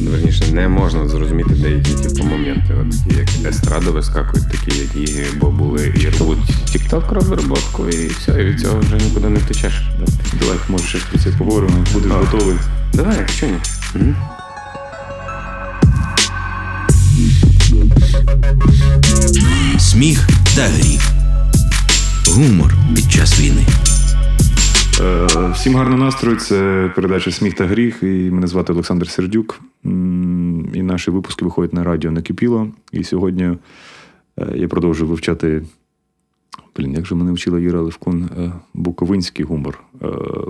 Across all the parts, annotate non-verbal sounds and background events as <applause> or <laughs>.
верніше, не можна зрозуміти деякі типу, моменти, от, такі, як естради вискакують, такі, які бобули і рвуть тік-ток розробку, і все, і від цього вже нікуди не втечеш. Давай, може, про це поговоримо, будеш А. готовий. Давай, що ні? Мгм. Сміх та гріх. Гумор під час війни. Е, Всім гарного настрою. Це передача Сміх та гріх. І мене звати Олександр Сердюк. І наші випуски виходять на радіо Накипіло. І сьогодні е, я продовжую вивчати. Блін, як же мене вчила Іра Левкун, е, буковинський гумор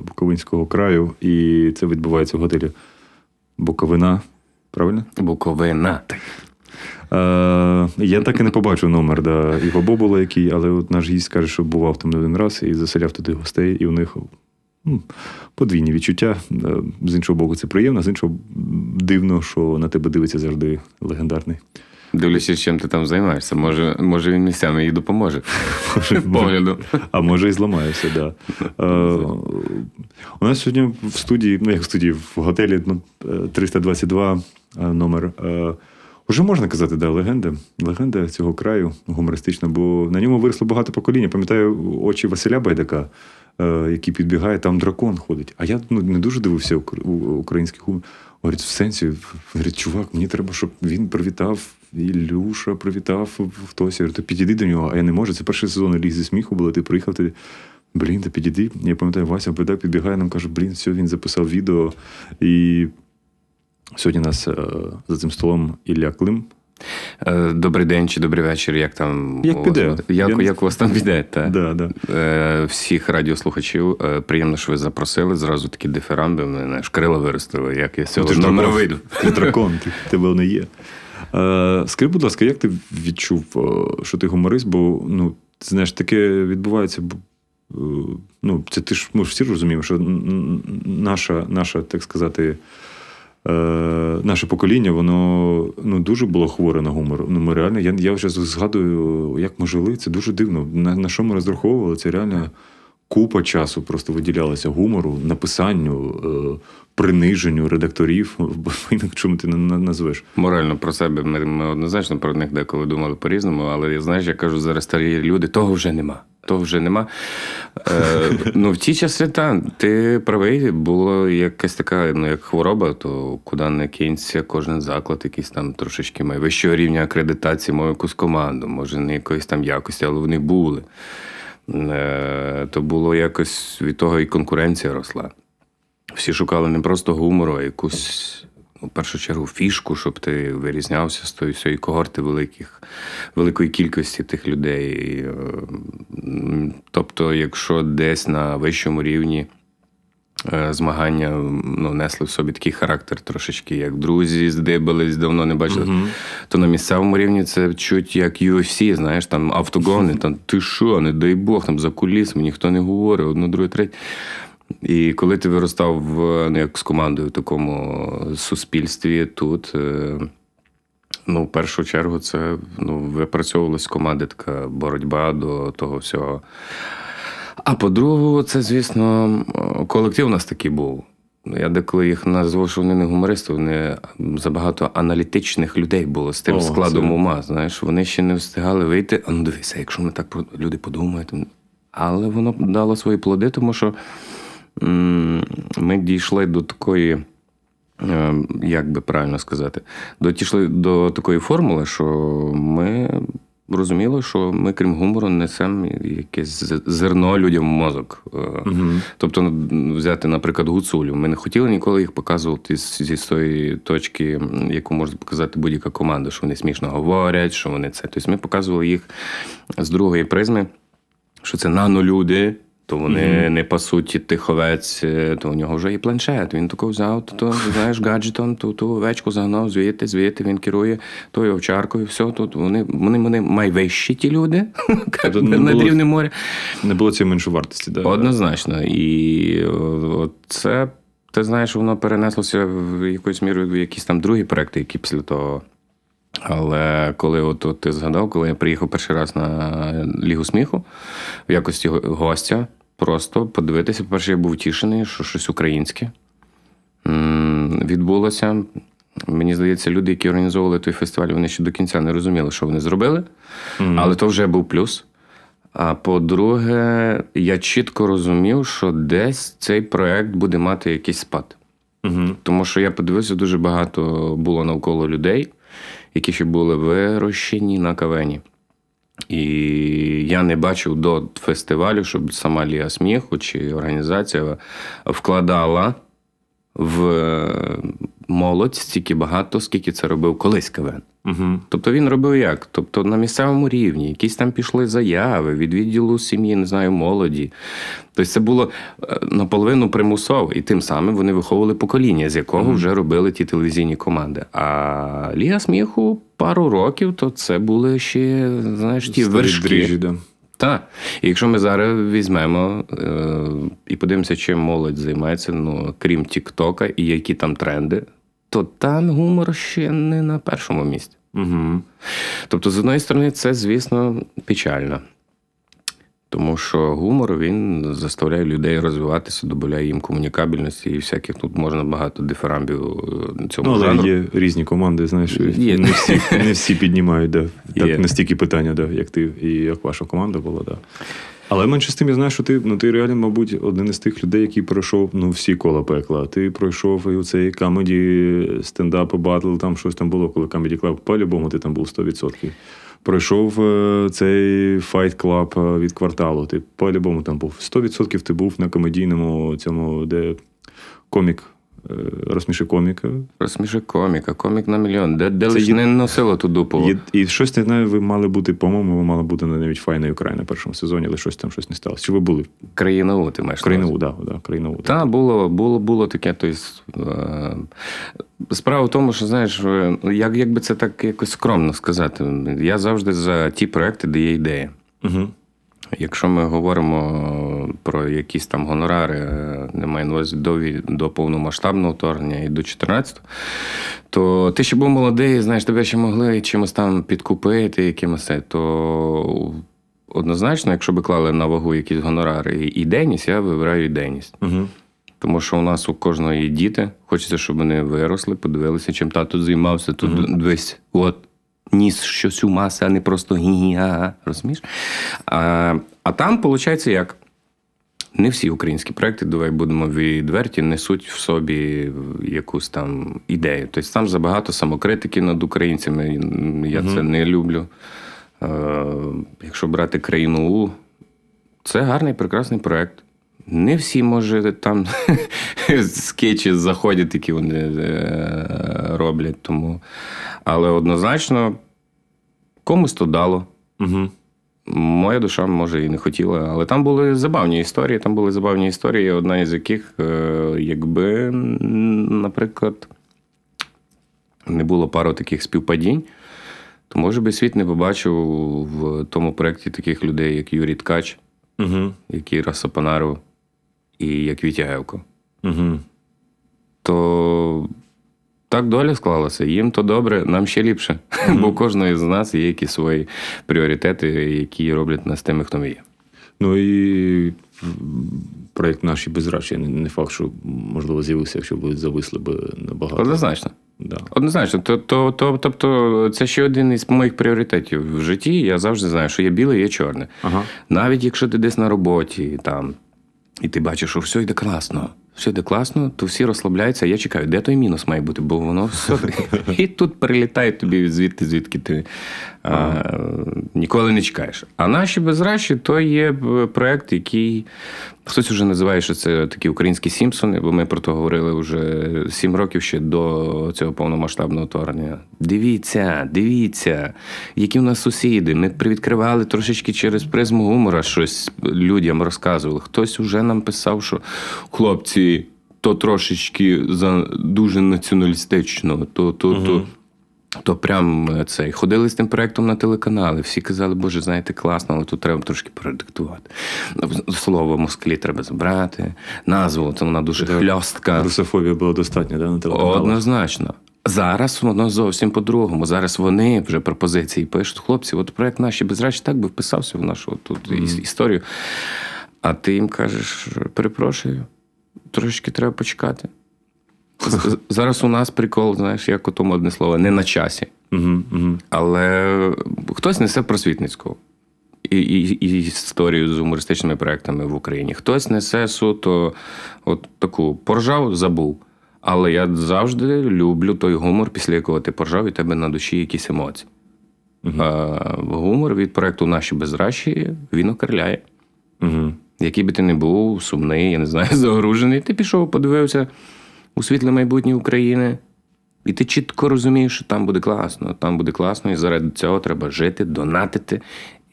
Буковинського краю. І це відбувається в готелі Буковина. Правильно? Буковина. Так. Е, я так і не побачив номер да, Іва Бобола, який, але от наш гість каже, що бував там не один раз і заселяв туди гостей, і у них ну, подвійні відчуття. Е, З іншого боку, це приємно, з іншого дивно, що на тебе дивиться завжди легендарний. Дивлячись, чим ти там займаєшся. Може, може він місцями їй допоможе. Погляду. А може і зламаєшся, да. Е, у нас сьогодні в студії, ну як в студії, в готелі ну, е, 322 е, номер. Уже можна казати, да, легенда. Легенда цього краю гумористична, бо на ньому виросло багато поколінь. Я Пам'ятаю очі Василя Байдака, е, який підбігає, там дракон ходить. А я ну, не дуже дивився ук- український гумор. Говорить, в сенсі, говорить, чувак, мені треба, щоб він привітав, Ілюша привітав хтось. Я говорю, то підійди до нього, а я не можу. Це перший сезон ліг сміху було, ти приїхав ти. Блін, та підійди. Я пам'ятаю, Вася Байдак підбігає, нам каже, блін, все, він записав відео. І сьогодні нас е, за цим столом Ілля Клим. Е, Добрий день чи добрий вечір. Як там Як у вас піде. Як, Я як у вас там піде? Та? Да, да. Е, Всіх радіослухачів. Приємно, що ви запросили. Зразу такі дифирамби. Мене аж крила виростили, як я цього Ну, дракон. вийду. Ти дракон, <laughs> ти, тебе воно є. Скажи, будь ласка, як ти відчув, що ти гуморист? Бо ну, знаєш, таке відбувається. Ну, це ти ж ми ж всі розуміємо, що наша, наша, так сказати, е, наше покоління, воно ну, дуже було хворе на гумор. Ну, ми реально, я, я вже згадую, як ми жили, це дуже дивно. На, на що ми розраховували? Це реально купа часу просто виділялася гумору, написанню, е, приниженню редакторів, <laughs> бо чому ти не назвеш. Морально про себе ми, ми однозначно про них деколи думали по-різному, але я знаєш, я кажу, зараз старі люди, того вже нема. Того вже нема. Е, ну, в ті часи, та, ти правий, було якась така ну, як хвороба, то куди не кинься, кожен заклад якийсь там трошечки має вищого рівня акредитації, мав якусь команду, може, не якоїсь там якості, але вони були. Е, то було якось від того і конкуренція росла. Всі шукали не просто гумору, а якусь, в першу чергу, фішку, щоб ти вирізнявся з тої всієї когорти великих, великої кількості тих людей. Е, Тобто, якщо десь на вищому рівні е, змагання ну, несли в собі такий характер трошечки, як друзі, здибались, давно не бачили, то на місцевому рівні це чуть як UFC, знаєш, там автогони, там ти що, не дай Бог, там за кулісами ніхто не говорить, одно, друге, третє. І коли ти виростав в, ну, як з командою в такому суспільстві тут, е, ну, в першу чергу, це ну, випрацьовувалась команда така боротьба до того всього. А по-другому, це, звісно, колектив у нас такий був. Я деколи їх назвав, що вони не гумористи, вони забагато аналітичних людей було з тим О, складом це- ума. Знаєш, вони ще не встигали вийти. А ну дивися, якщо ми так люди подумають. Але воно дало свої плоди, тому що ми дійшли до такої, е, як би правильно сказати, дійшли до такої формули, що ми розуміли, що ми, крім гумору, несемо якесь зерно людям в мозок. Е, Тобто, ну, взяти, наприклад, гуцулю. Ми не хотіли ніколи їх показувати зі тої точки, яку може показати будь-яка команда, що вони смішно говорять, що вони це. Тобто ми показували їх з другої призми, що це нанолюди. То вони не пасуть тиховець, е, то у нього вже є планшет. Він тако взяв, то, то знаєш, гаджетом, ту, ту овечку загнав, звідти, звідти він керує тою овчаркою, все тут. Вони, вони, вони найвищі ті люди <laughs> не над було- рівнем моря. Не було цієї меншовартості. Да? Однозначно. І е, це, ти знаєш, воно перенеслося в якоюсь мірою в якісь там другі проекти, які після того. Але коли от, от ти згадав, коли я приїхав перший раз на Лігу сміху в якості гостя, просто подивитися, по-перше, я був тішений, що щось українське відбулося. Мені здається, люди, які організовували той фестиваль, вони ще до кінця не розуміли, що вони зробили, але то вже був плюс. А по-друге, я чітко розумів, що десь цей проект буде мати якийсь спад. Угу. Тому що я подивився, дуже багато було навколо людей, які ще були вирощені на кавені. І я не бачив до фестивалю, щоб сама Лія Сміху чи організація вкладала в молодь стільки багато, скільки це робив колись КВН. Угу. Тобто він робив як? Тобто на місцевому рівні, якісь там пішли заяви від відділу сім'ї, не знаю, молоді. Тобто це було е, наполовину примусово, і тим самим вони виховували покоління, з якого вже робили ті телевізійні команди. А Ліга сміху пару років, то це були ще, знаєш, ті вершки. Дріжджі, да. Так. І якщо ми зараз візьмемо е, і подивимося, чим молодь займається, ну крім Тіктока і які там тренди, то там гумор ще не на першому місці. Угу. Тобто, з одної сторони, це, звісно, печально. Тому що гумор він заставляє людей розвиватися, додає їм комунікабельності і всяких тут можна багато дифірамбів е, цьому Ну, але жанру. є різні команди, знаєш, Є. не всі, не всі піднімають да, так, Є. настільки питання, да, як ти і як ваша команда була. Да. Але менше з тим, я знаю, що ти, ну, ти реально, мабуть, один із тих людей, який пройшов ну, всі кола пекла. Ти пройшов і у цей comedy, стендап, батл, там щось там було, коли Comedy Club, по-любому ти там був 100%. Пройшов е, цей Fight Club е, від кварталу. Ти по-любому там був. 100% ти був на комедійному цьому, де комік, розсміши коміка. Розсміши коміка, комік на мільйон. Де, де Це лиш є- не носило ту дупу. І, і щось не знаю, ви мали бути, по-моєму, ви мали бути навіть файна Україна на першому сезоні, але щось там щось не сталося. Чи ви були? Країна У, ти маєш. увазі? да, да, країну. Да. Та, було, було, було таке. Тобто, е, справа в тому, що знаєш, е, як, як би це так якось скромно сказати, я завжди за ті проекти, де є ідея. Угу. Якщо ми говоримо про якісь там гонорари, е, не маю на увазі до, до повномасштабного вторгнення і до 14 то ти ще був молодий, знаєш, тебе ще могли чимось там підкупити, якимось, то однозначно, якщо би клали на вагу якісь гонорари і ідейність, я вибираю ідейність. Угу. Тому що у нас у кожного є діти. Хочеться, щоб вони виросли, подивилися, чим тато займався. Тут дивись, от ніс щось у маси, а не просто. Розумієш? А, а там, виходить, як? Не всі українські проекти, давай будемо відверті, несуть в собі якусь там ідею. Тобто там забагато самокритики над українцями. Я це не люблю. Е, якщо брати країну У, це гарний, прекрасний проект. Не всі, може, там <laughs> скетчі заходять, які вони е, роблять. Тому. Але однозначно комусь то дало. Угу. Моя душа, може, і не хотіла, але там були забавні історії. Там були забавні історії, одна із яких, е, якби, наприклад, не було пару таких співпадінь, то може би світ не побачив в тому проєкті таких людей, як Юрій Ткач, Угу. як Іра Сапонаров і як Вітя Гевко. Угу. То так доля склалася. Їм то добре, нам ще ліпше. Бо у кожного з нас є якісь свої пріоритети, які роблять нас тими, хто ми є. Ну і проєкт наші безрачі. Не факт, що можливо з'явився, якщо б зависли б набагато. Однозначно. Да. Однозначно, то, то, то, тобто, це ще один із моїх пріоритетів в житті. Я завжди знаю, що є біле, є чорне. Ага. Навіть якщо ти десь на роботі там, і ти бачиш, що все йде класно, все йде класно, то всі розслабляються. Я чекаю, де той мінус має бути, бо воно все. <laughs> І тут прилітає тобі звідти, звідки ти а, ніколи не чекаєш. А наші безращі то є проект, який хтось вже називає, що це такі українські Сімпсони, бо ми про то говорили вже сім років ще до цього повномасштабного вторгнення. Дивіться, дивіться, які в нас сусіди. Ми привідкривали трошечки через призму гумора щось людям розказували. Хтось вже нам писав, що хлопці, то трошечки за дуже націоналістично, то, то, то. То прям е, цей ходили з тим проектом на телеканали. Всі казали, боже, знаєте, класно, але тут треба трошки передиктувати. Слово москалі треба забрати, назву, це вона дуже хльостка. Русофобія була достатня, да, на телеканалах? Однозначно. Зараз воно зовсім по-другому. Зараз вони вже пропозиції пишуть. Хлопці, от проект наші безрачі так би вписався в нашу тут іс- історію. А ти їм кажеш, перепрошую, трошечки треба почекати. <laughs> Зараз у нас прикол, знаєш, як у тому одне слово, не на часі. Угу, угу. Але хтось несе просвітницьку і, і, і історію з гумористичними проектами в Україні. Хтось несе суто от таку поржав, забув. Але я завжди люблю той гумор, після якого ти поржав, і тебе на душі якісь емоції. А, гумор від проекту Наші безращі він окерляє. Угу. Який би ти не був, сумний, я не знаю, <laughs> загружений, ти пішов, подивився у світле майбутнє України, і ти чітко розумієш, що там буде класно, там буде класно, і заради цього треба жити, донатити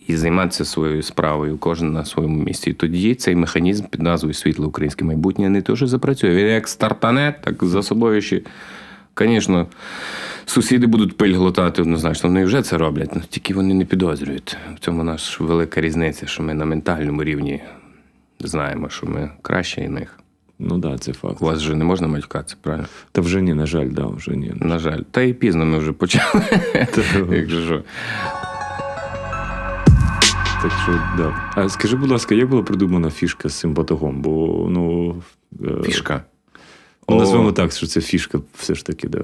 і займатися своєю справою, кожен на своєму місці. І тоді цей механізм під назвою Світле українське майбутнє не що запрацює. Він як стартане, так за собою ще. Звісно, сусіди будуть пиль глотати однозначно. Вони вже це роблять, ну, тільки вони не підозрюють. В цьому наша велика різниця, що ми на ментальному рівні знаємо, що ми краще і них. Ну да, це факт. У вас вже не можна матюкатися, правильно? Та вже ні, на жаль, да, вже ні. На жаль. Та і пізно ми вже почали. Що. Так що, да. А скажи, будь ласка, як була придумана фішка з цим батогом? Бо, ну. е, Фішка. Ну, назвемо так, що це фішка все ж таки, да.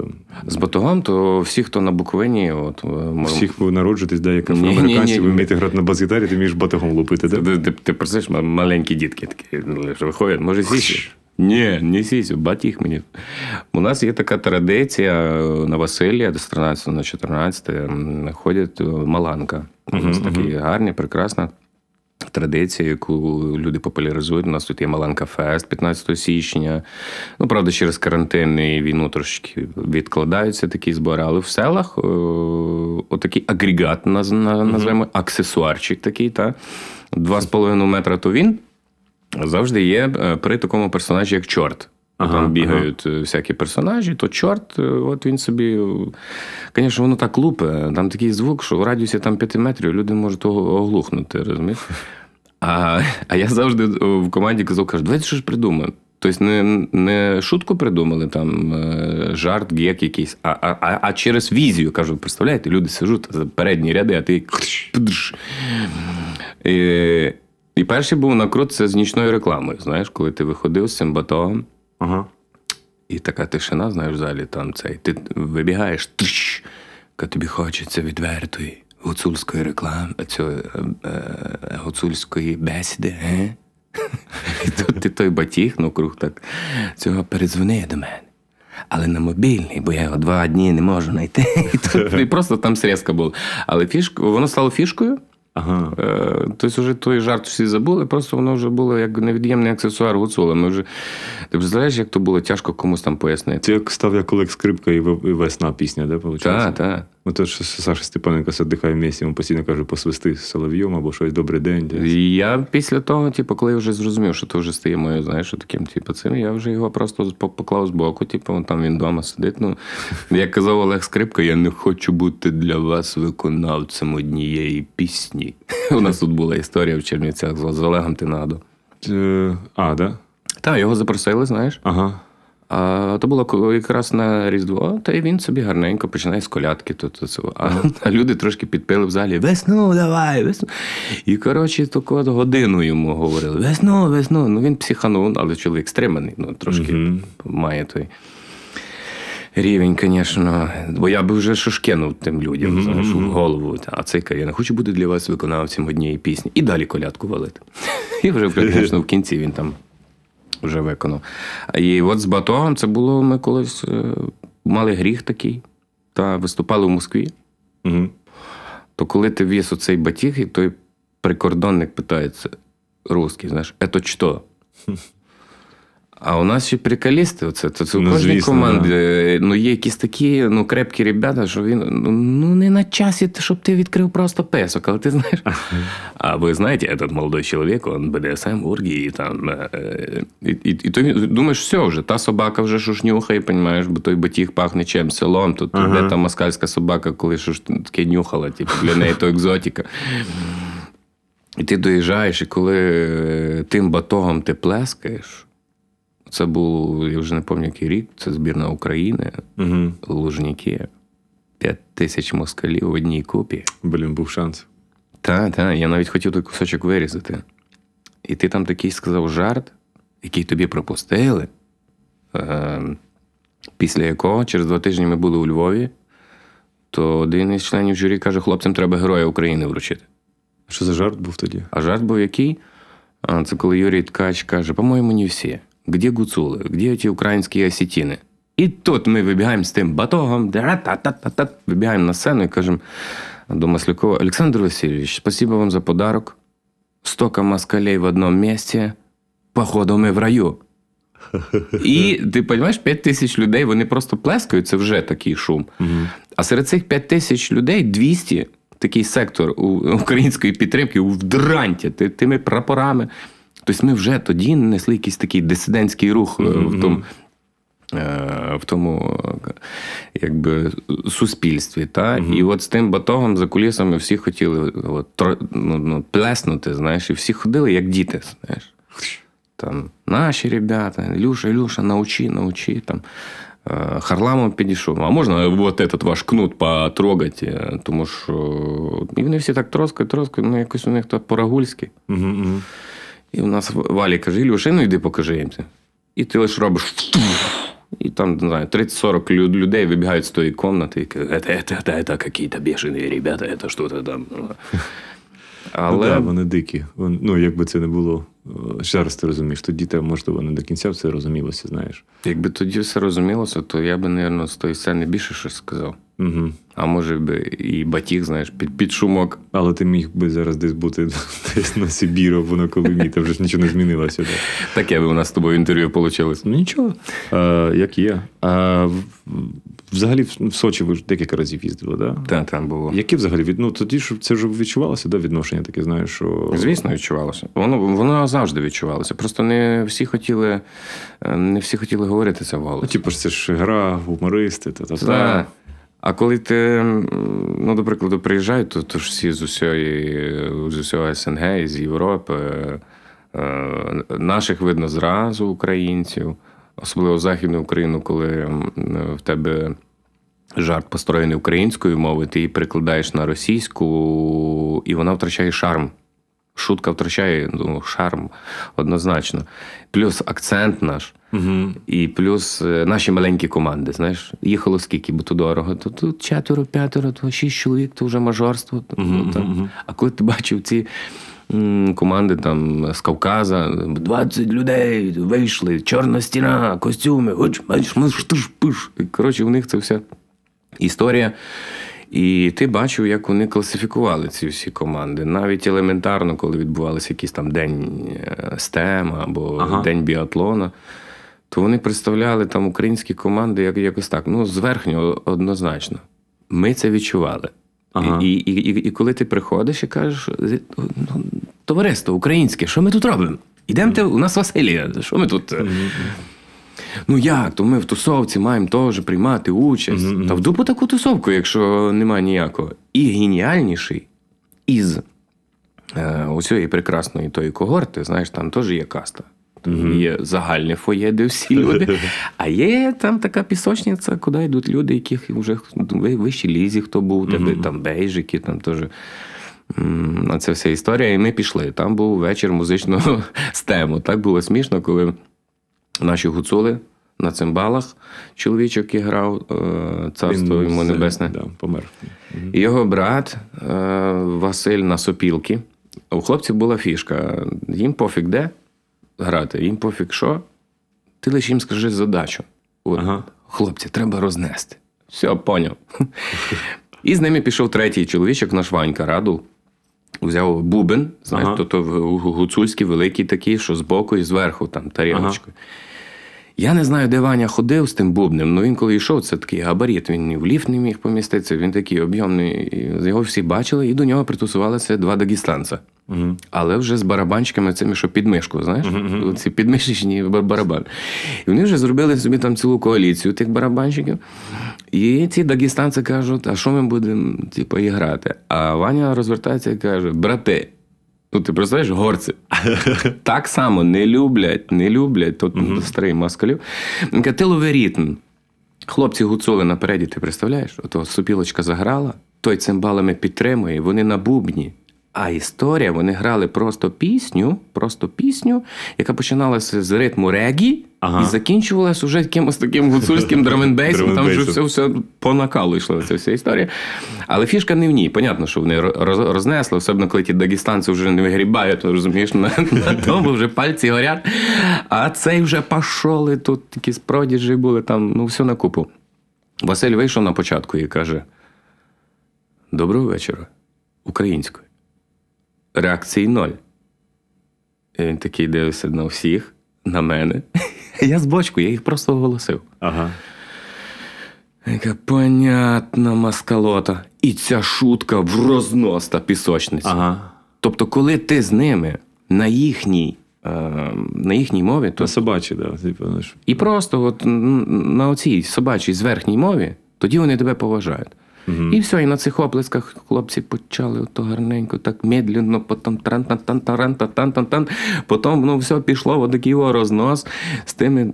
З батогом, то всі, хто на Буковині, от е, Всіх ви народжуєтесь, да, як афроамериканці, ви вмієте грати на бас-гітарі, ти вмієш батогом лупити, да? Ти, ти, ти просиш, ма- маленькі дітки такі що виходять, може сісю? Ні, не сісю, батіг мені. У нас є така традиція на Василія, з 13 на 14 ходять маланка. У нас такі гарні, прекрасна традиція, яку люди популяризують. У нас тут є Маланка Фест 15 січня. Ну, правда, через карантин і війну трошки відкладаються такі збори, але в селах е, отакий агрегат, наз- на- назвемо, аксесуарчик такий, та? 2,5 метра то він завжди є е, при такому персонажі, як чорт. Ага, Там бігають е, всякі персонажі, то чорт, е, от він собі. Звісно, воно так лупе. Там такий звук, що в радіусі там 5 метрів люди можуть оглухнути, розумієш? А, а я завжди в команді казав, кажу, давайте що ж придумаємо. Тобто не, не шутку придумали, там жарт, гек якийсь, а, а, а, а через візію. Кажу, представляєте, люди сижуть за передні ряди, а ти. І, і перший був накрут це з нічною рекламою. Знаєш, коли ти виходив з цим батогом, Ага. і така тишина, знаєш, в залі там цей. Ти вибігаєш, яка тобі хочеться відвертої гуцульської реклами, цього е, е, гуцульської бесіди. Ге? <laughs> І тут ти той батіг, ну круг так. Цього передзвони до мене. Але на мобільний, бо я його два дні не можу знайти. <laughs> І, тут, і просто там срезка була. Але фішка, воно стало фішкою. Ага. Е, Тобто, вже той жарт всі забули, просто воно вже було як невід'ємний аксесуар гуцула. Ми вже... Ти представляєш, як то було тяжко комусь там пояснити? Це як став як Олег Скрипка і весна пісня, де виходить? Так, так. Ну, то що Саша Степаненко садихає в місті, він постійно каже, посвисти з солов'єм або щось добрий день. І Я після того, типу, коли я вже зрозумів, що то вже стає моєю, знаєш, таким, типу, цим, я вже його просто поклав з боку, типу, там він вдома сидить. Ну, як казав Олег Скрипка, я не хочу бути для вас виконавцем однієї пісні. <laughs> У нас тут була історія в Чернівцях з з Олегом Тинадо. Е, А, да? Так, його запросили, знаєш. Ага. А то було якраз на Різдво, та й він собі гарненько починає з колядки. То, то, це. А, а люди трошки підпили в залі: весну, давай, весну. І, коротше, таку годину йому говорили: весну, весну. Ну він психанув, але чоловік стриманий, ну трошки Мгм. має той. Рівень, звісно, бо я би вже шушкинув тим людям, знаєш, в голову. А цей я не хочу бути для вас виконавцем однієї пісні. І далі колядку валити. <laughs> І вже, звісно, в кінці він там вже виконав. І от з батогом це було, ми колись е, мали гріх такий, та виступали в Москві. Угу. То коли ти віз оцей батіг, і той прикордонник питається русський, знаєш, «Это що? <laughs> А у нас ще приколісти, оце, то це у Ну, кожній звісно, команді. е, Ну, є якісь такі ну, крепкі ребята, що він ну, ну не на часі, щоб ти відкрив просто песок, але ти знаєш. <laughs> А ви знаєте, этот молодой чоловік, он БДСМ, оргії, там. е, І, і, і ти думаєш, все вже, та собака вже шушнюхає, понімаєш, бо той батіг пахне чим селом, тут Ага. де та москальська собака, коли щось таке нюхала, типу, для неї то екзотика. І ти доїжджаєш, і коли е, тим батогом ти плескаєш, це був, я вже не пам'ятаю, який рік, це збірна України, Угу. Лужніки. П'ять тисяч москалів в одній купі. Блін, був шанс. Так, так, я навіть хотів той кусочок вирізати. І ти там такий сказав жарт, який тобі пропустили. Е, Після якого через два тижні ми були у Львові, то один із членів журі каже: хлопцям треба Героя України вручити. Що за жарт був тоді? А жарт був який? Це коли Юрій Ткач каже: по-моєму, не всі. Где гуцули? Где ті українські осетіни? І тут ми вибігаємо з тим батогом, вибігаємо на сцену і кажемо до Маслякова, Олександр Васильович, спасибо вам за подарок. Столько москалей в одному місці, походу ми в раю. І ти розумієш, 5 тисяч людей, вони просто плескають, це вже такий шум. А серед цих 5 тисяч людей 200 такий сектор української підтримки у вдранті ти- тими прапорами. Тобто ми вже тоді несли якийсь такий дисидентський рух е, в тому. В тому е, якби суспільстві. Та? І от з тим батогом за кулісами всі хотіли от, ну, ну, плеснути, знаєш, і всі ходили як діти. Знаєш. Там наші ребята, Ілюша, Ілюша, научи, научи. Там. Харламов підійшов. А можна вот этот ваш кнут потрогати? Тому що і вони всі так троскають, троскають, ну якось у них то по-рагульськи. Угу, угу. Але... Але Ну, да, вони дикі. Ну, якби це не було. е, Зараз ти розумієш, тоді те, можливо, не до кінця все розумілося, знаєш. якби тоді все розумілося, то я би, мабуть, з тої сцени більше щось сказав. Угу. А може би і батіг, знаєш, під, під шумок. Але ти міг би зараз десь бути <laughs> десь на Сибіру або на Колимі, там вже ж нічого не змінилося. Да. Таке би у нас з тобою інтерв'ю вийшло. Ну нічого, а, як є. А, в- взагалі в Сочі ви ж декілька разів їздили, да? Та, там було. Які взагалі від... ну, тоді ж це вже відчувалося, да, відношення таке, знаєш, що. Звісно, відчувалося. Воно, воно завжди відчувалося. Просто не всі хотіли, е, не всі хотіли говорити це Ну, типу ж це ж гра, гумористи, та, та, Та. А коли ти, ну, до прикладу, приїжджають, то, то ж всі з усієї, з усього СНГ, з Європи. Е, Наших видно зразу українців, особливо Західну Україну, коли в тебе жарт построєний українською мовою, ти її перекладаєш на російську, і вона втрачає шарм. Шутка втрачає ну, шарм однозначно. Плюс акцент наш. Угу. І плюс е, наші маленькі команди, знаєш, їхало скільки, бо то дорого. То тут четверо, п'ятеро, то шість чоловік, то вже мажорство. То, Мгм, там. мгм. А коли ти бачив ці м, команди там з Кавказа, 20 людей вийшли, чорна стіна, костюми, хоч, ж пиш. Коротше, у них це вся історія. І ти бачив, як вони класифікували ці всі команди. Навіть елементарно, коли відбувалися якийсь там день е, STEM або Ага. день біатлона, то вони представляли там українські команди як, якось так. Ну, зверхньо однозначно. Ми це відчували. Ага. І, і, і, і коли ти приходиш і кажеш, ну, товариство українське, що ми тут робимо? Ідемте, у нас Василія, що ми тут? Ну як? То ми в тусовці маємо теж приймати участь. Мгм. Та в дупу таку тусовку, якщо немає ніякого. І геніальніший із е, усієї прекрасної тої когорти, знаєш, там теж є каста. Там Є загальне фоє, де всі люди. <laughs> А є там така пісочниця, куди йдуть люди, яких вже ви- вищі лізі, хто був, у тебе там бейжики, там теж. Це вся історія. І ми пішли. Там був вечір музичного <laughs> стему. Так було смішно, коли наші гуцули на цимбалах, чоловічок і грав, е, царство йому небесне. Да, помер. І Його брат е, Василь на сопілки. У хлопців була фішка. Їм пофіг де грати, їм пофіг що. Ти лише їм скажи задачу. От, Ага. Хлопці, треба рознести. Все, поняв. <laughs> І з ними пішов третій чоловічок, наш Ванька Раду. Взяв бубен, знаєш, Ага. то, то гуцульський великий такий, що збоку і зверху, там, тарілочкою. Я не знаю, де Ваня ходив з тим бубнем, але він коли йшов, це такий габарит, він в ліфт не міг поміститися, він такий об'ємний. Його всі бачили, і до нього притусувалися два дагестанця. Мгм. Але вже з барабанчиками цими, що під мишку, знаєш, ці підмишечні бар- барабани. І вони вже зробили собі там цілу коаліцію тих барабанщиків. І ці дагестанці кажуть, а що ми будемо типу, грати? А Ваня розвертається і каже: брати, ну ти представляєш, горці. <laughs> Так само не люблять, не люблять тут старий москалів. Ти лови ритм. Хлопці гуцули напереді, ти представляєш? Ото супілочка заграла, той цимбалами підтримує, вони на бубні. А історія, вони грали просто пісню, просто пісню, яка починалася з ритму регі Ага. і закінчувалася уже якимось таким гуцульським драменбейсом. Там вже все, все по накалу йшла ця вся історія. Але фішка не в ній. Понятно, що вони рознесли, особливо коли ті дагестанці вже не вигрібають, то розумієш, на, на тому вже пальці горять. А цей вже пішов, тут якісь продіжі були, там, ну, все на купу. Василь вийшов на початку і каже: Доброго вечора, українською. Реакції ноль. І він такий дивився на всіх, на мене. <laughs> Я з бочку, я їх просто оголосив. Ага. Яка понятна маскалота. І ця шутка в рознос та пісочниці. Ага. Тобто, коли ти з ними на їхній, е, на їхній мові, то То собачі, да. Типу, і просто от на оцій собачій зверхній мові, тоді вони тебе поважають. І все, і на цих оплесках хлопці почали ото гарненько, так медленно, потім тран тан тан таран та тан тан тан Потім ну, все пішло в такий о рознос з тими.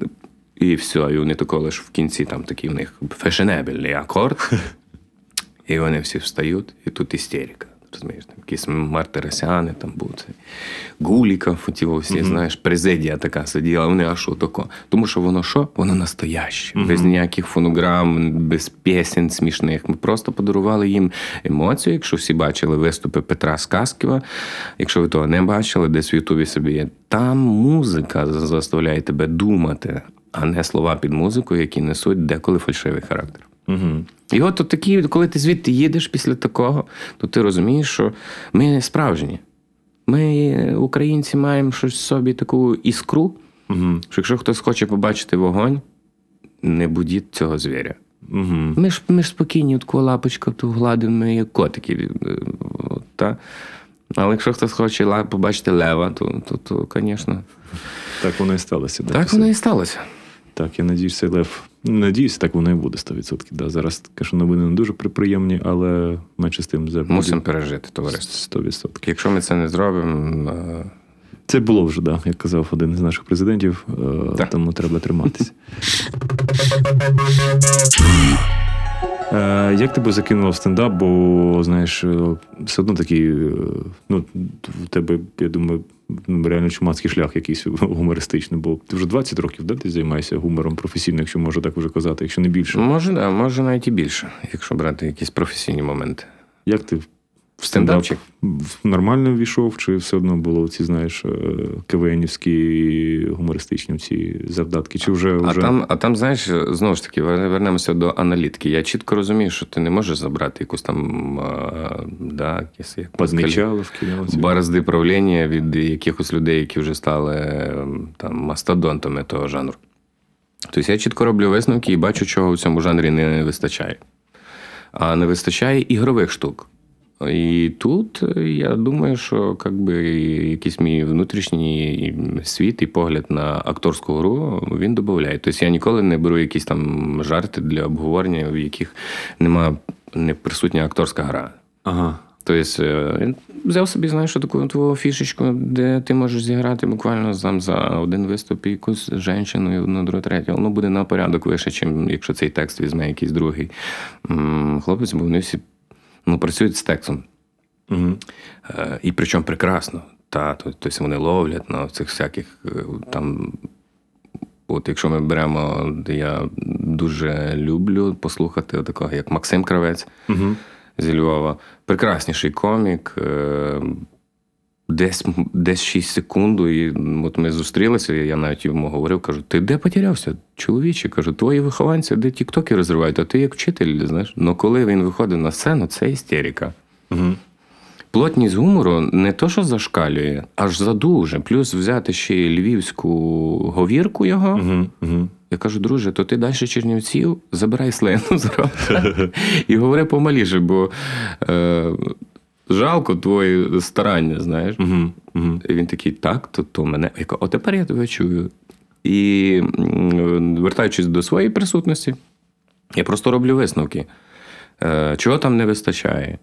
І все, і вони тако лиш в кінці там такий в них фешенебельний акорд. <laughs> І вони всі встають, і тут істерика. Розумієш, там якісь Мартиросяни там був цей Гуліка, ті всі, знаєш, президія така сиділа, вони аж отако. Тому що воно що? Воно настояще, без ніяких фонограм, без пісень смішних. Ми просто подарували їм емоцію. Якщо всі бачили виступи Петра Сказківа, якщо ви того не бачили, десь в Ютубі собі є, там музика заставляє тебе думати, а не слова під музику, які несуть деколи фальшивий характер. Угу. І от, от такі, коли ти звідти їдеш після такого, то ти розумієш, що ми справжні. Ми, українці, маємо щось в собі таку іскру, Угу. що якщо хтось хоче побачити вогонь, не будіть цього звіря. Угу. Ми ж, ми ж спокійні, от лапочка ту гладимо, як котики. е, От, та? Але якщо хтось хоче побачити лева, то, то, то, звісно, Так воно і сталося. Да, так воно і сталося. Так, я надіюсь, цей лев. Надіюсь, так воно і буде 100%. Да. Зараз кажу, новини не дуже при- приємні, але менше з тим за Мусимо пережити, товариство. 100%. Якщо ми це не зробимо, е, Це було вже, да, як казав один з наших президентів, е, Так. тому треба триматися. <laughs> Е, Як тебе закинуло в стендап? Бо знаєш, е, все одно такий, е, ну, в тебе, я думаю, реально чумацький шлях якийсь гумористичний, бо ти вже 20 років, да, ти займаєшся гумором професійно, якщо можна так вже казати, якщо не більше. може, да, може навіть і більше, якщо брати якісь професійні моменти. Як ти В стендапчик? нормально ввійшов, чи все одно було ці, знаєш, е, КВНівські гумористичні ці завдатки? Чи вже, А там, а там, знаєш, знову ж таки, вернемося до аналітики. Я чітко розумію, що ти не можеш забрати якусь там да, Подмічаловки, ну, ці- борозди правління від якихось людей, які вже стали там мастодонтами того жанру. Тобто я чітко роблю висновки і бачу, чого в цьому жанрі не вистачає. А не вистачає ігрових штук. І тут е, я думаю, що как би, якийсь мій внутрішній світ і погляд на акторську гру він додає. Тобто я ніколи не беру якісь там жарти для обговорення, в яких нема не присутня акторська гра. Ага. Тобто е, взяв собі, знаєш, таку твою фішечку, де ти можеш зіграти буквально там за один виступ і якусь жінку, і одну, другу, третю. Воно буде на порядок вище, ніж якщо цей текст візьме якийсь другий хлопець, бо вони всі ну, працюють з текстом. Угу. Е, І причому прекрасно. Та, то- тобто вони ловлять на цих всяких е, там. От якщо ми беремо, я дуже люблю послухати такого, як Максим Кравець Угу. зі Львова. Прекрасніший комік. Десь, десь 6 секунд, і от ми зустрілися, і я навіть йому говорив, кажу: ти де потерявся, чоловіче? Кажу, твої вихованці, де тіктоки розривають, а ти як вчитель, знаєш. Ну коли він виходить на сцену, це істерика. Угу. Плотність гумору не то, що зашкалює, аж задуже. Плюс взяти ще й львівську говірку його. Угу. Угу. Я кажу, друже, то ти далі Чернівців, забирай слину зразу <laughs> і говори помаліше, бо е, жалко твої старання, знаєш. Угу. Угу. І він такий, так, то, то мене. Я кажу, о, тепер я тебе чую. І вертаючись до своєї присутності, я просто роблю висновки. Е, Чого там не вистачає?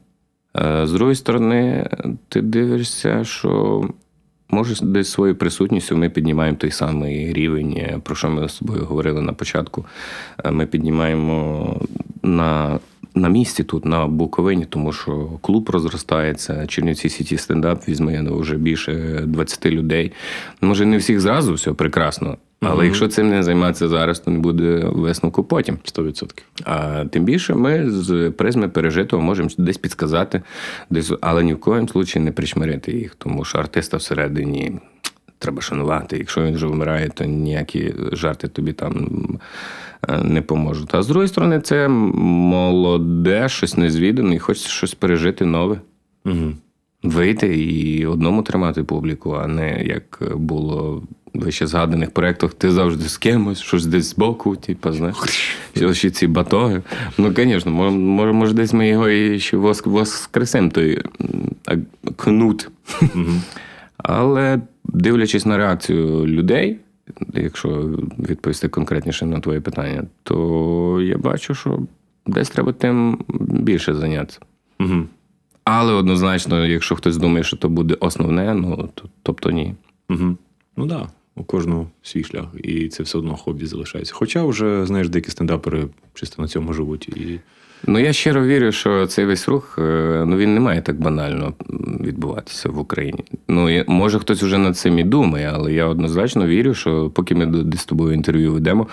Е, З другої сторони, ти дивишся, що може десь своєю присутністю ми піднімаємо той самий рівень, е, про що ми з тобою говорили на початку. Ми піднімаємо на на місці тут, на Буковині, тому що клуб розростається, Чернівці Сіті стендап візьме ну, вже більше 20 людей. Може, не всіх зразу все прекрасно. Але Мгм. якщо цим не займатися зараз, то не буде висновку потім. 100%. А тим більше ми з призми пережитого можемо десь підсказати, десь, але ні в коїм случаї не причмирити їх, тому що артиста всередині треба шанувати. Якщо він вже вмирає, то ніякі жарти тобі там е, не поможуть. А з другої сторони, це молоде, щось незвідане, і хочеться щось пережити нове. Угу. Вийти і одному тримати публіку, а не як було в вище згаданих проєктах, ти завжди з кимось, щось десь збоку, типу, знаєш. Ще ці батоги. Ну, звісно, може, може, десь ми його і ще воск- воскресем, той кнут. Угу. Але дивлячись на реакцію людей, якщо відповісти конкретніше на твоє питання, то я бачу, що десь треба тим більше зайнятися. Угу. Але однозначно, якщо хтось думає, що то буде основне, ну то, тобто ні. Угу. Ну так, да, у кожного свій шлях, і це все одно хобі залишається. Хоча вже, знаєш, деякі стендапери чисто на цьому живуть. І... Ну я щиро вірю, що цей весь рух е, ну він не має так банально відбуватися в Україні. Ну може хтось вже над цим і думає, але я однозначно вірю, що поки ми з тобою інтерв'ю ведемо,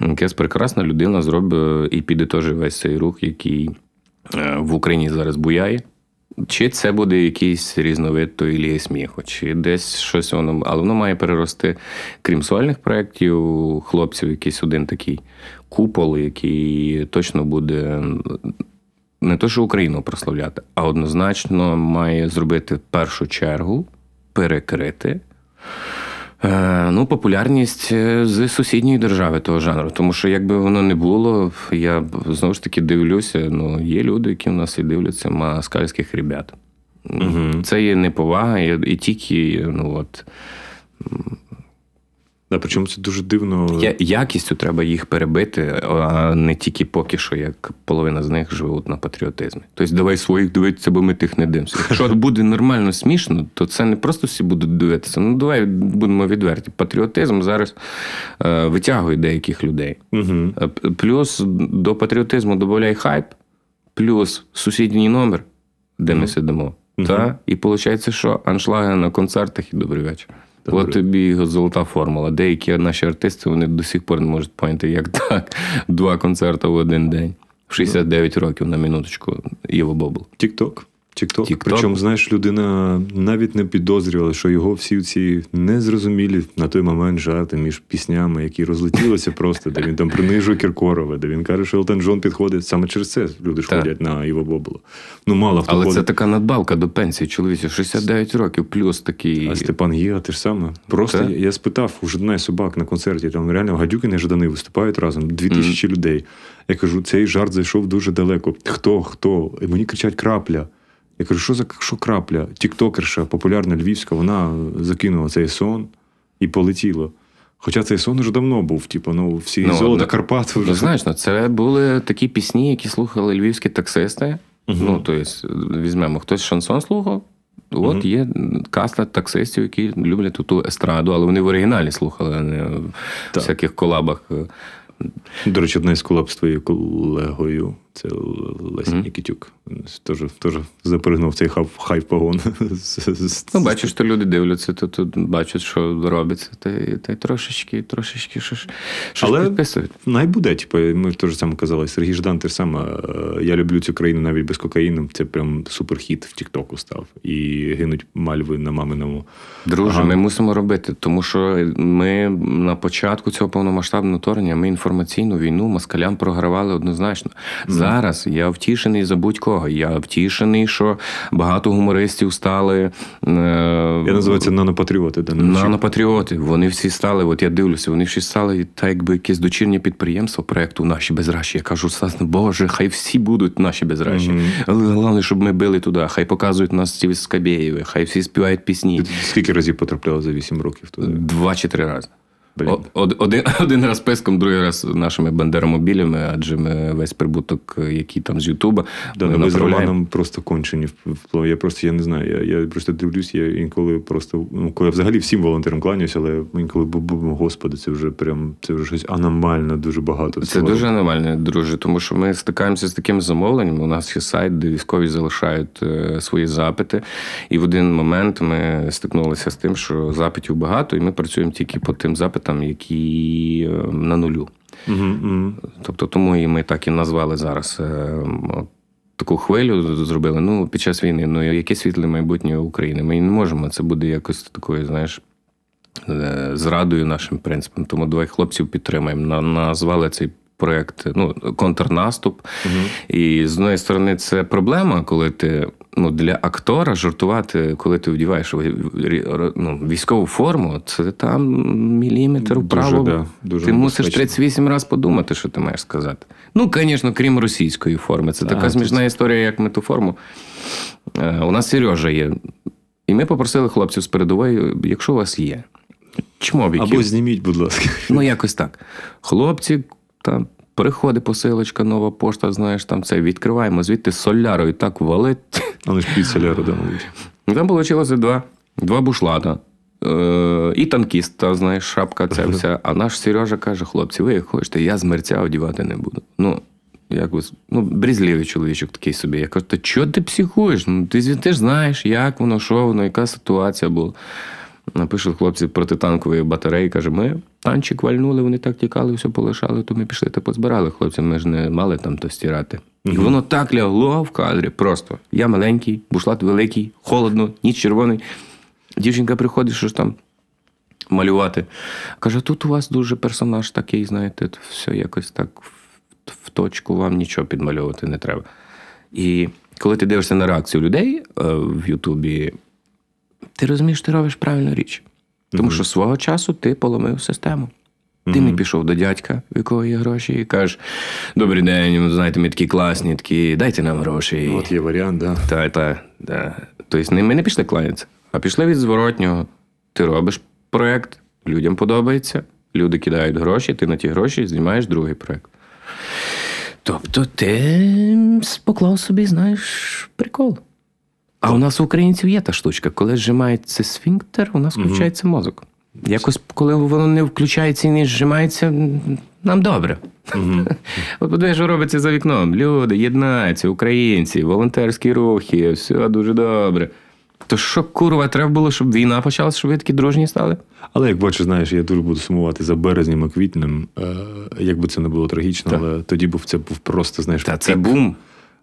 якась прекрасна людина зробить і підітожить весь цей рух, який е, в Україні зараз буяє. Чи це буде якийсь різновид тої ліги сміху, чи десь щось воно, але воно має перерости, крім сольних проєктів, хлопців, якийсь один такий купол, який точно буде не то, що Україну прославляти, а однозначно має зробити в першу чергу перекрити. е, Ну, популярність е, з сусідньої держави того жанру. Тому що якби воно не було, я знову ж таки дивлюся. Ну, є люди, які в нас і дивляться москальських ребят. Мгм. Це є неповага, і тільки ну, от, Да, причому це дуже дивно. Я, якістю треба їх перебити, а не тільки поки що, як половина з них живуть на патріотизмі. Тобто, давай своїх дивитися, бо ми тих не дивимося. Якщо буде нормально смішно, то це не просто всі будуть дивитися. Ну давай будемо відверті. Патріотизм зараз е, витягує деяких людей. Угу. Плюс до патріотизму додай хайп, плюс сусідній номер, де ми сидимо. Мгм. Та? І виходить, що аншлаги на концертах і добрий вечір. Добре. От тобі його золота формула. Деякі наші артисти вони до сих пор не можуть поняти, як так. Два концерти в один день. В 69 років на минуточку Єва Бобл. Тік-ток. Тік-ток. Причому, знаєш, людина навіть не підозрювала, що його всі ці незрозумілі на той момент жарти між піснями, які розлетілися <laughs> просто, де він там принижує Кіркорова, де він каже, що Елтон Джон підходить. Саме через це люди ж ходять на Іво Боболо. Ну, мало хто Але це така надбавка до пенсії чоловічі. 69 років, плюс такий. А Степан Гіга те ж саме. Просто Так. я, спитав у Жадана собак на концерті, там реально гадюки і Жадани виступають разом, дві тисячі людей. Я кажу, цей жарт зайшов дуже далеко. Хто, хто? І мені кричать крапля. Я кажу, що за що крапля? Тіктокерша, популярна львівська, вона закинула цей сон і полетіло. Хоча цей сон вже давно був, типу, ну, всі Ну, золото ну, Карпат вже. Ну, знаєш, ну, це були такі пісні, які слухали львівські таксисти. Мгм. Ну, тобто, візьмемо, хтось шансон слухав. От Мгм. є каста таксистів, які люблять ту естраду, але вони в оригіналі слухали, а не в Так. всяких колабах. До речі, одна із колаб з твоєю колегою, це Леся. Нікітюк. Теж, теж запригнув цей хайп погон. <laughs> Ну, бачиш, що люди дивляться, то тут бачать, що робиться, та, й- та трошечки, трошечки щось, щось Але- підписують. Най буде, типу, ми теж саме казали, Сергій Ждан теж саме. е, Я люблю цю країну навіть без кокаїну. Це прям суперхіт в Тіктоку став. І гинуть мальви на маминому. Друже, Ага. ми мусимо робити, тому що ми на початку цього повномасштабного вторгнення ми інформаційну війну москалям програвали однозначно. Зараз я втішений за будь-кого. Я втішений, що багато гумористів стали. е, Я називаю це нанопатріоти. Да, Нанопатріоти, вони всі стали, от я дивлюся, вони всі стали так, якби якесь дочірнє підприємство проєкту наші безраші. Я кажу, Боже, хай всі будуть наші безраші. Але головне, щоб ми били туди, хай показують нас ці Скабєєві, хай всі співають пісні. Скільки разів потрапляла за 8 років туди? Два чи три рази. Блін. Один, <laughs> один раз писком, другий раз нашими бандеромобілями, адже ми весь прибуток, який там з Ютуба, Да, ми ви з. Романом просто кончені. Я просто я не знаю. Я, я просто дивлюсь, я інколи просто ну, коли я взагалі всім волонтерам кланяюся, але інколи господи, це вже прям це вже щось аномально дуже багато. Це всього. дуже нормально, друже, тому що ми стикаємося з таким замовленням. У нас є сайт, де військові залишають е, свої запити. І в один момент ми стикнулися з тим, що запитів багато, і ми працюємо тільки по тим запитам, які е, на нулю. Мгм, мгм. Тобто тому і ми так і назвали зараз. е, Таку хвилю зробили. Ну, під час війни, ну яке світле майбутнє України? Ми не можемо. Це буде якось такою, знаєш, е, зрадою нашим принципам. Тому давай хлопців підтримаємо. Назвали цей проєкт ну, контрнаступ. І з одної сторони, це проблема, коли ти ну, для актора жартувати, коли ти вдіваєш ну, військову форму, це там міліметр Дуже, да, дуже ти мусиш 38 разів подумати, що ти маєш сказати. Ну, звісно, крім російської форми. Це Так, така смішна історія, як ми ту форму. Е, У нас Сережа є. І ми попросили хлопців з передової, якщо у вас є. Чмобіків. Або зніміть, будь ласка. Ну, якось так. Хлопці, там приходить посилочка, нова пошта, знаєш, там це відкриваємо, звідти солярою так валить. Але ж під соляру, да, Там вийшло два, два бушлата. Е, і танкіст, знаєш, шапка ця <laughs> вся. А наш Сережа каже: хлопці, ви як хочете, я з мерця одівати не буду. Ну, якось, ну, брізливий чоловічок такий собі. Я кажу, та чого ти психуєш? Ну, ти, ти ж знаєш, як воно, що воно, яка ситуація була. Напишуть хлопці протитанкової батареї, каже, ми танчик вальнули, вони так тікали, все полишали, то ми пішли та позбирали хлопці, ми ж не мали там то стирати. І воно так лягло в кадрі. Просто. Я маленький, бушлат великий, холодно, ніч червоний. Дівчинка приходить, що ж там малювати. Каже, тут у вас дуже персонаж такий, знаєте, все якось так в, в точку, вам нічого підмальовувати не треба. І коли ти дивишся на реакцію людей е, в Ютубі, ти розумієш, ти робиш правильну річ. Тому що свого часу ти поломив систему. Ти не пішов до дядька, в якого є гроші, і кажеш: Добрий день, знаєте, ми такі класні, такі, дайте нам гроші. От є варіант, да. Та, та, да. Тобто ми не пішли кланятися, а пішли від зворотнього. Ти робиш проєкт, людям подобається, люди кидають гроші, ти на ті гроші знімаєш другий проєкт. Тобто ти поклав собі, знаєш, прикол. А у нас у українців є та штучка, коли зжимається сфінктер, у нас включається мозок. Якось, коли воно не включається і не зжимається, нам добре. <laughs> От подивись, що робиться за вікном. Люди єднаються, українці, волонтерські рухи, все дуже добре. То що, курва, треба було, щоб війна почалася, щоб ви такі дружні стали? Але як бачиш, знаєш, я дуже буду сумувати за березнем і квітнем. Е, як би це не було трагічно, Так. але тоді був це був просто, знаєш, Та це пік. бум.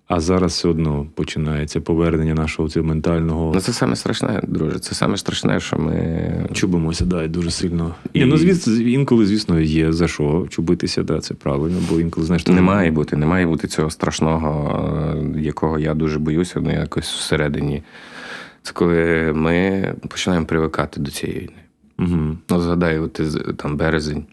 А зараз все одно починається повернення нашого цього ментального. Ну це саме страшне, друже. Це саме страшне, що ми. Чубимося, да, дуже сильно. І- Ні, ну звісно, інколи, звісно, є за що чубитися, да, це правильно, бо інколи, знаєш, Не має бути, не має бути цього страшного, е, якого я дуже боюся, ну якось всередині. Це коли ми починаємо привикати до цієї війни. Угу. Ну, згадай, от ти там березень,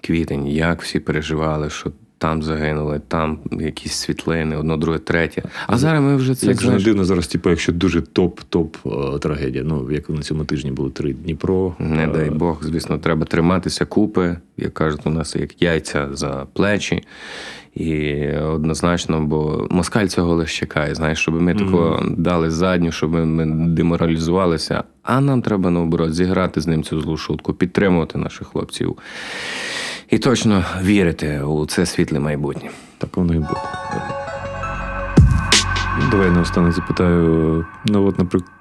квітень, як всі переживали, що там загинули, там якісь світлини, одно, друге, третє. А зараз ми вже це Як знаєш, дивно зараз, типу, якщо дуже топ-топ е, трагедія. Ну, як на цьому тижні було три Дніпро. Не е, дай Бог, звісно, треба триматися купи, як кажуть, у нас як яйця за плечі. І однозначно, бо москаль цього лише чекає, знаєш, щоб ми такого дали задню, щоб ми деморалізувалися. А нам треба наоборот зіграти з ним цю злу шутку, підтримувати наших хлопців. І точно вірити у це світле майбутнє. Так воно і буде. Давай наостанок запитаю. Ну, от, наприклад,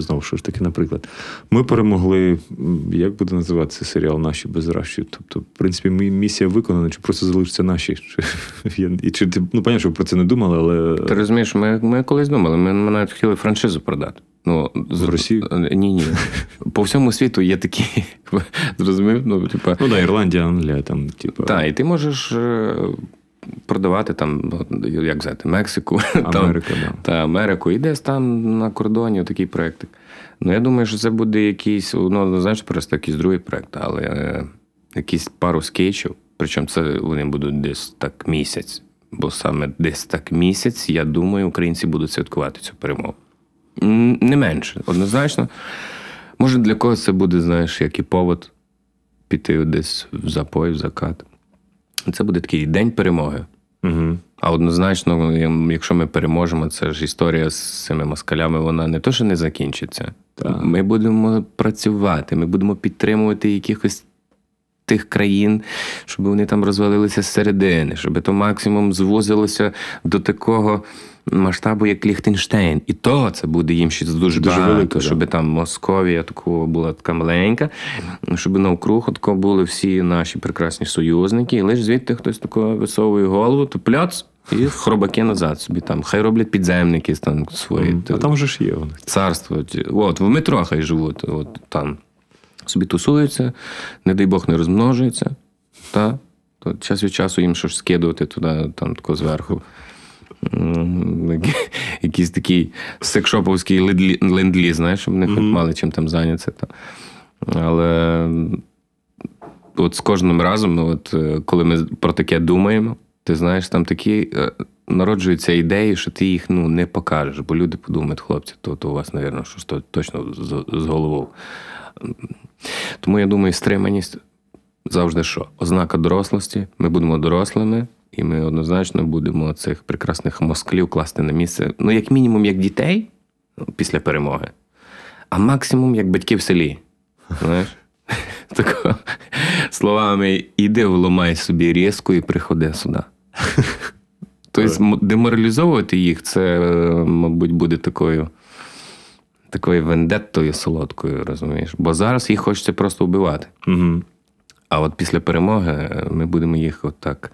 знову що ж таки, наприклад, ми перемогли. Як буде називатися серіал Наші без ращу? Тобто, в принципі, місія виконана, чи просто залишиться наші? <laughs> І чи ти ну, понятно, що ви про це не думали, але Ти розумієш, ми, ми колись думали, ми, ми навіть хотіли франшизу продати. Ну, з- В Росію? Ні, ні. <laughs> По всьому світу є такі. <laughs> Зрозумів? Ну, типа, ну да, Ірландія, Англія, там, типу, Так, і ти можеш е, продавати там, як взяти, Мексику, <laughs> там, да. та Америку, і десь там на кордоні такий проєктик. Ну, я думаю, що це буде якийсь, ну, знаєш, просто якийсь другий проєкт, але е, якісь пару скетчів, причому це вони будуть десь так місяць. Бо саме десь так місяць, я думаю, українці будуть святкувати цю перемогу. Не менше, однозначно. Може, для когось це буде, знаєш, як і повод піти десь в запой, в закат. Це буде такий день перемоги. Угу. А однозначно, якщо ми переможемо, це ж історія з цими москалями, вона не то, що не закінчиться. Так. Ми будемо працювати, ми будемо підтримувати якихось тих країн, щоб вони там розвалилися середини, щоб то максимум звузилося до такого масштабу, як Ліхтенштейн. І то це буде їм ще дуже, Дуже багато, велико, да. щоб там Московія такого була така маленька, щоб навкруг тако були всі наші прекрасні союзники, і лише звідти хтось такого висовує голову, то пляц. І хробаки назад собі там. Хай роблять підземники там свої. А там вже ж є них. Царство. От, в метро хай живуть, от там. Собі тусуються, не дай Бог не розмножуються. Та? То час від часу їм щось скидувати туди, там тако зверху. <laughs> Якийсь такий секшоповський ленд-лі- ленд-ліз, знаєш, щоб вони хоч мали чим там зайнятися. Але от з кожним разом, ну, от, е, коли ми про таке думаємо, ти знаєш, там такі е, народжуються ідеї, що ти їх ну, не покажеш, бо люди подумають, хлопці, то, то у вас, мабуть, щось то точно з, з головою. Тому я думаю, стриманість завжди що? Ознака дорослості. Ми будемо дорослими, і ми однозначно будемо цих прекрасних москалів класти на місце. Ну, як мінімум, як дітей ну, після перемоги, а максимум як батьки в селі. Знаєш? <laughs> Тако, словами, іди вломай собі різку і приходи сюди. Тобто деморалізовувати їх, це, мабуть, буде такою, такою вендеттою солодкою, розумієш? Бо зараз їх хочеться просто вбивати. Угу. А от після перемоги ми будемо їх отак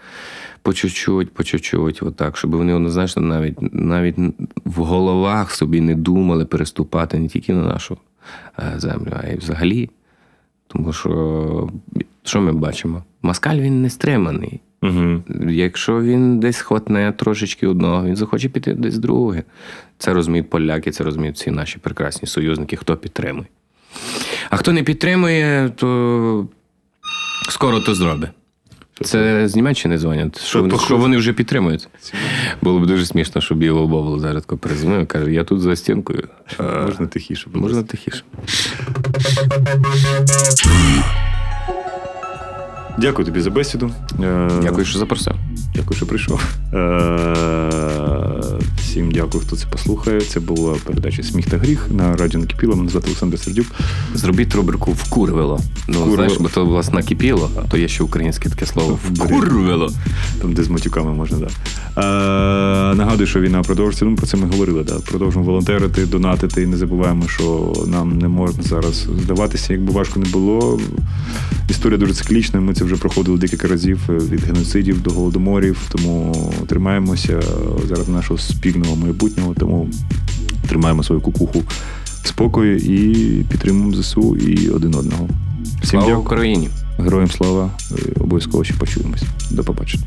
по чуть-чуть, по чуть-чуть, отак, щоб вони однозначно навіть, навіть в головах собі не думали переступати не тільки на нашу е, землю, а й взагалі. Тому що що ми бачимо? Москаль він не стриманий. Угу. Якщо він десь хватне трошечки одного, він захоче піти десь друге. Це розуміють поляки, це розуміють всі наші прекрасні союзники, хто підтримує. А хто не підтримує, то скоро то зробить. Це з Німеччини дзвонять, що, вони- що вони вже підтримують. Було б дуже смішно, щоб Біло Бобл зараз перезвонив, каже, я тут за стінкою. А, Можна тихіше. будь Можна тихіше. Дякую тобі за бесіду. Е, Дякую, що запросив. Дякую, що прийшов. Всім дякую, хто це послухає. Це була передача Сміх та гріх на радіо Накипіло. Мене звати Олександр Сердюк. Зробіть рубрику вкурвило. Ну, знаєш, бо то власне накипіло, а то є ще українське таке слово вкурвило. Там, де з матюками можна, да. Е, нагадую, що війна продовжується. Ну, про це ми говорили. Да. Продовжуємо волонтерити, донатити. І не забуваємо, що нам не можна зараз здаватися, якби важко не було. Історія дуже циклічна. Ми це вже проходили декілька разів е, від геноцидів до голодоморів. Тому тримаємося заради нашого спільного майбутнього. Тому тримаємо свою кукуху в спокої і підтримуємо ЗСУ і один одного. Всім Слава. Україні! Героям слава. Е, Обов'язково ще почуємось. До побачення.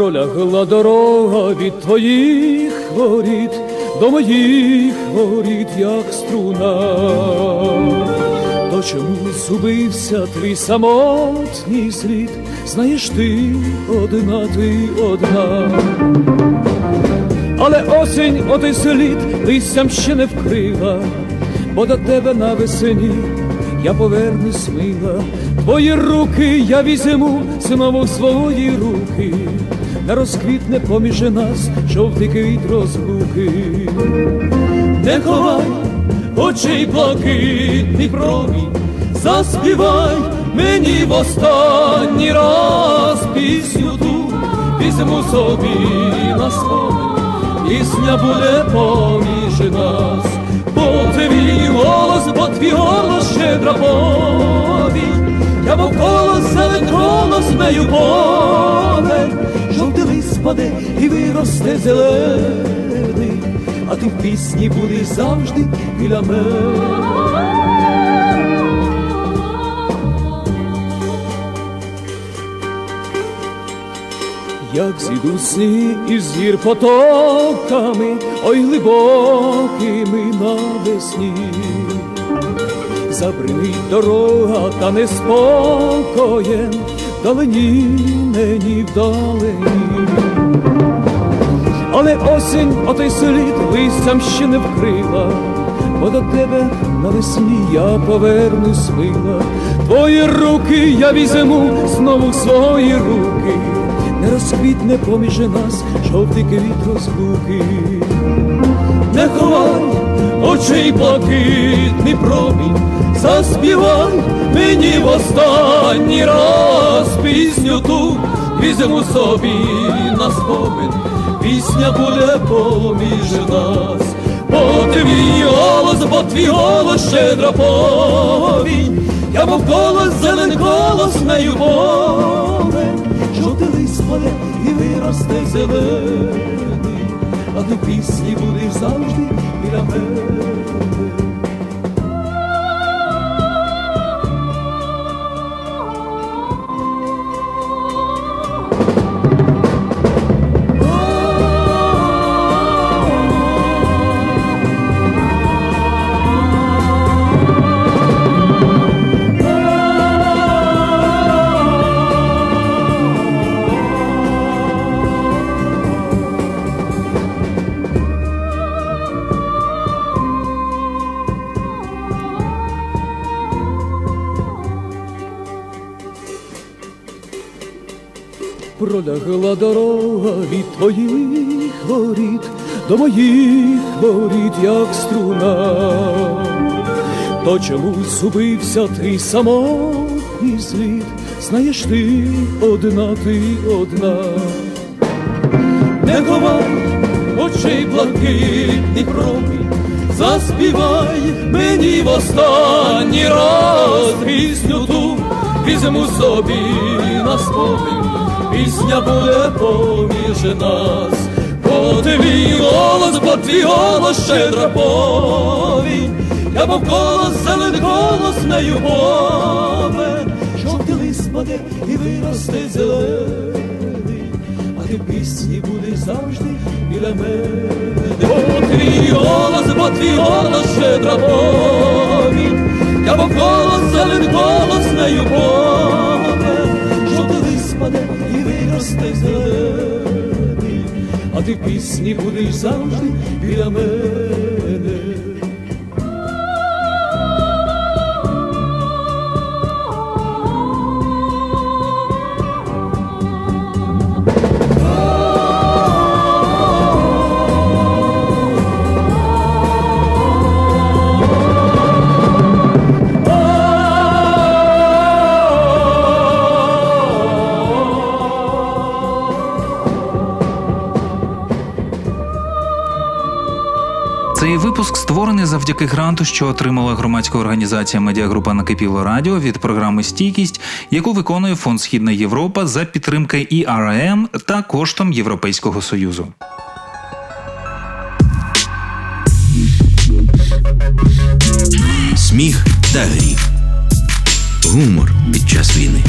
Пролягла дорога від твоїх воріт до моїх воріт, як струна. То чому зубився твій самотній слід? Знаєш ти одна, ти одна. Але осінь отой слід листям ще не вкрила, бо до тебе на весені я повернусь мила. Твої руки я візьму знову свої руки, не розквітне поміж нас жовтий квіт розлуки. Не ховай очей блакитний промінь, заспівай мені в останній раз пісню ту, візьму собі на спомин, пісня буде поміж нас, бо твій голос, бо твій голос щедра повінь, я навколо заветрона змею повень, жовтий і виросте зелений, а ти в пісні будеш завжди біля мене. як зійдуть сні із гір потоками, ой глибокими навесні. Забринить дорога та неспокоєм, вдалині мені Але осінь отой слід листям ще не вкрила, бо до тебе навесні я повернусь мила. Твої руки я візьму знову в свої руки, не розквітне поміж нас жовтий квіт розлуки. Не ховай очей блакитний промінь, заспівай мені в останній раз пісню ту візьму собі на спомин, пісня буде поміж нас, бо твій голос, бо твій голос щедра повінь, я мов колос, зелений колос нею поле, жовтий лист спаде і виросте зелений. А ти пісні будеш завжди твоїх воріт до моїх воріт, як струна, то чомусь зубився твій самотній слід, знаєш ти одна, ти одна, не ховай очей блакитний промінь, заспівай мені в останній раз пісню ту, візьму собі на спомин, пісня буде поміж нас, бо твій голос, бо твій голос щедра повінь, я мов колос, зелений голос нею пове, жовтий лист спаде і виросте зелений, а ти в пісні будеш завжди біля мене. Бо твій голос, бо твій голос щедра повінь, я мов колос, зелений голос нею пове, а ти в пісні будеш завжди біля мене. Завдяки гранту, що отримала громадська організація Медіагрупа Накипіло Радіо від програми Стійкість, яку виконує Фонд Східна Європа за підтримки ІРМ та коштом Європейського Союзу. Сміх та гріх. Гумор під час війни.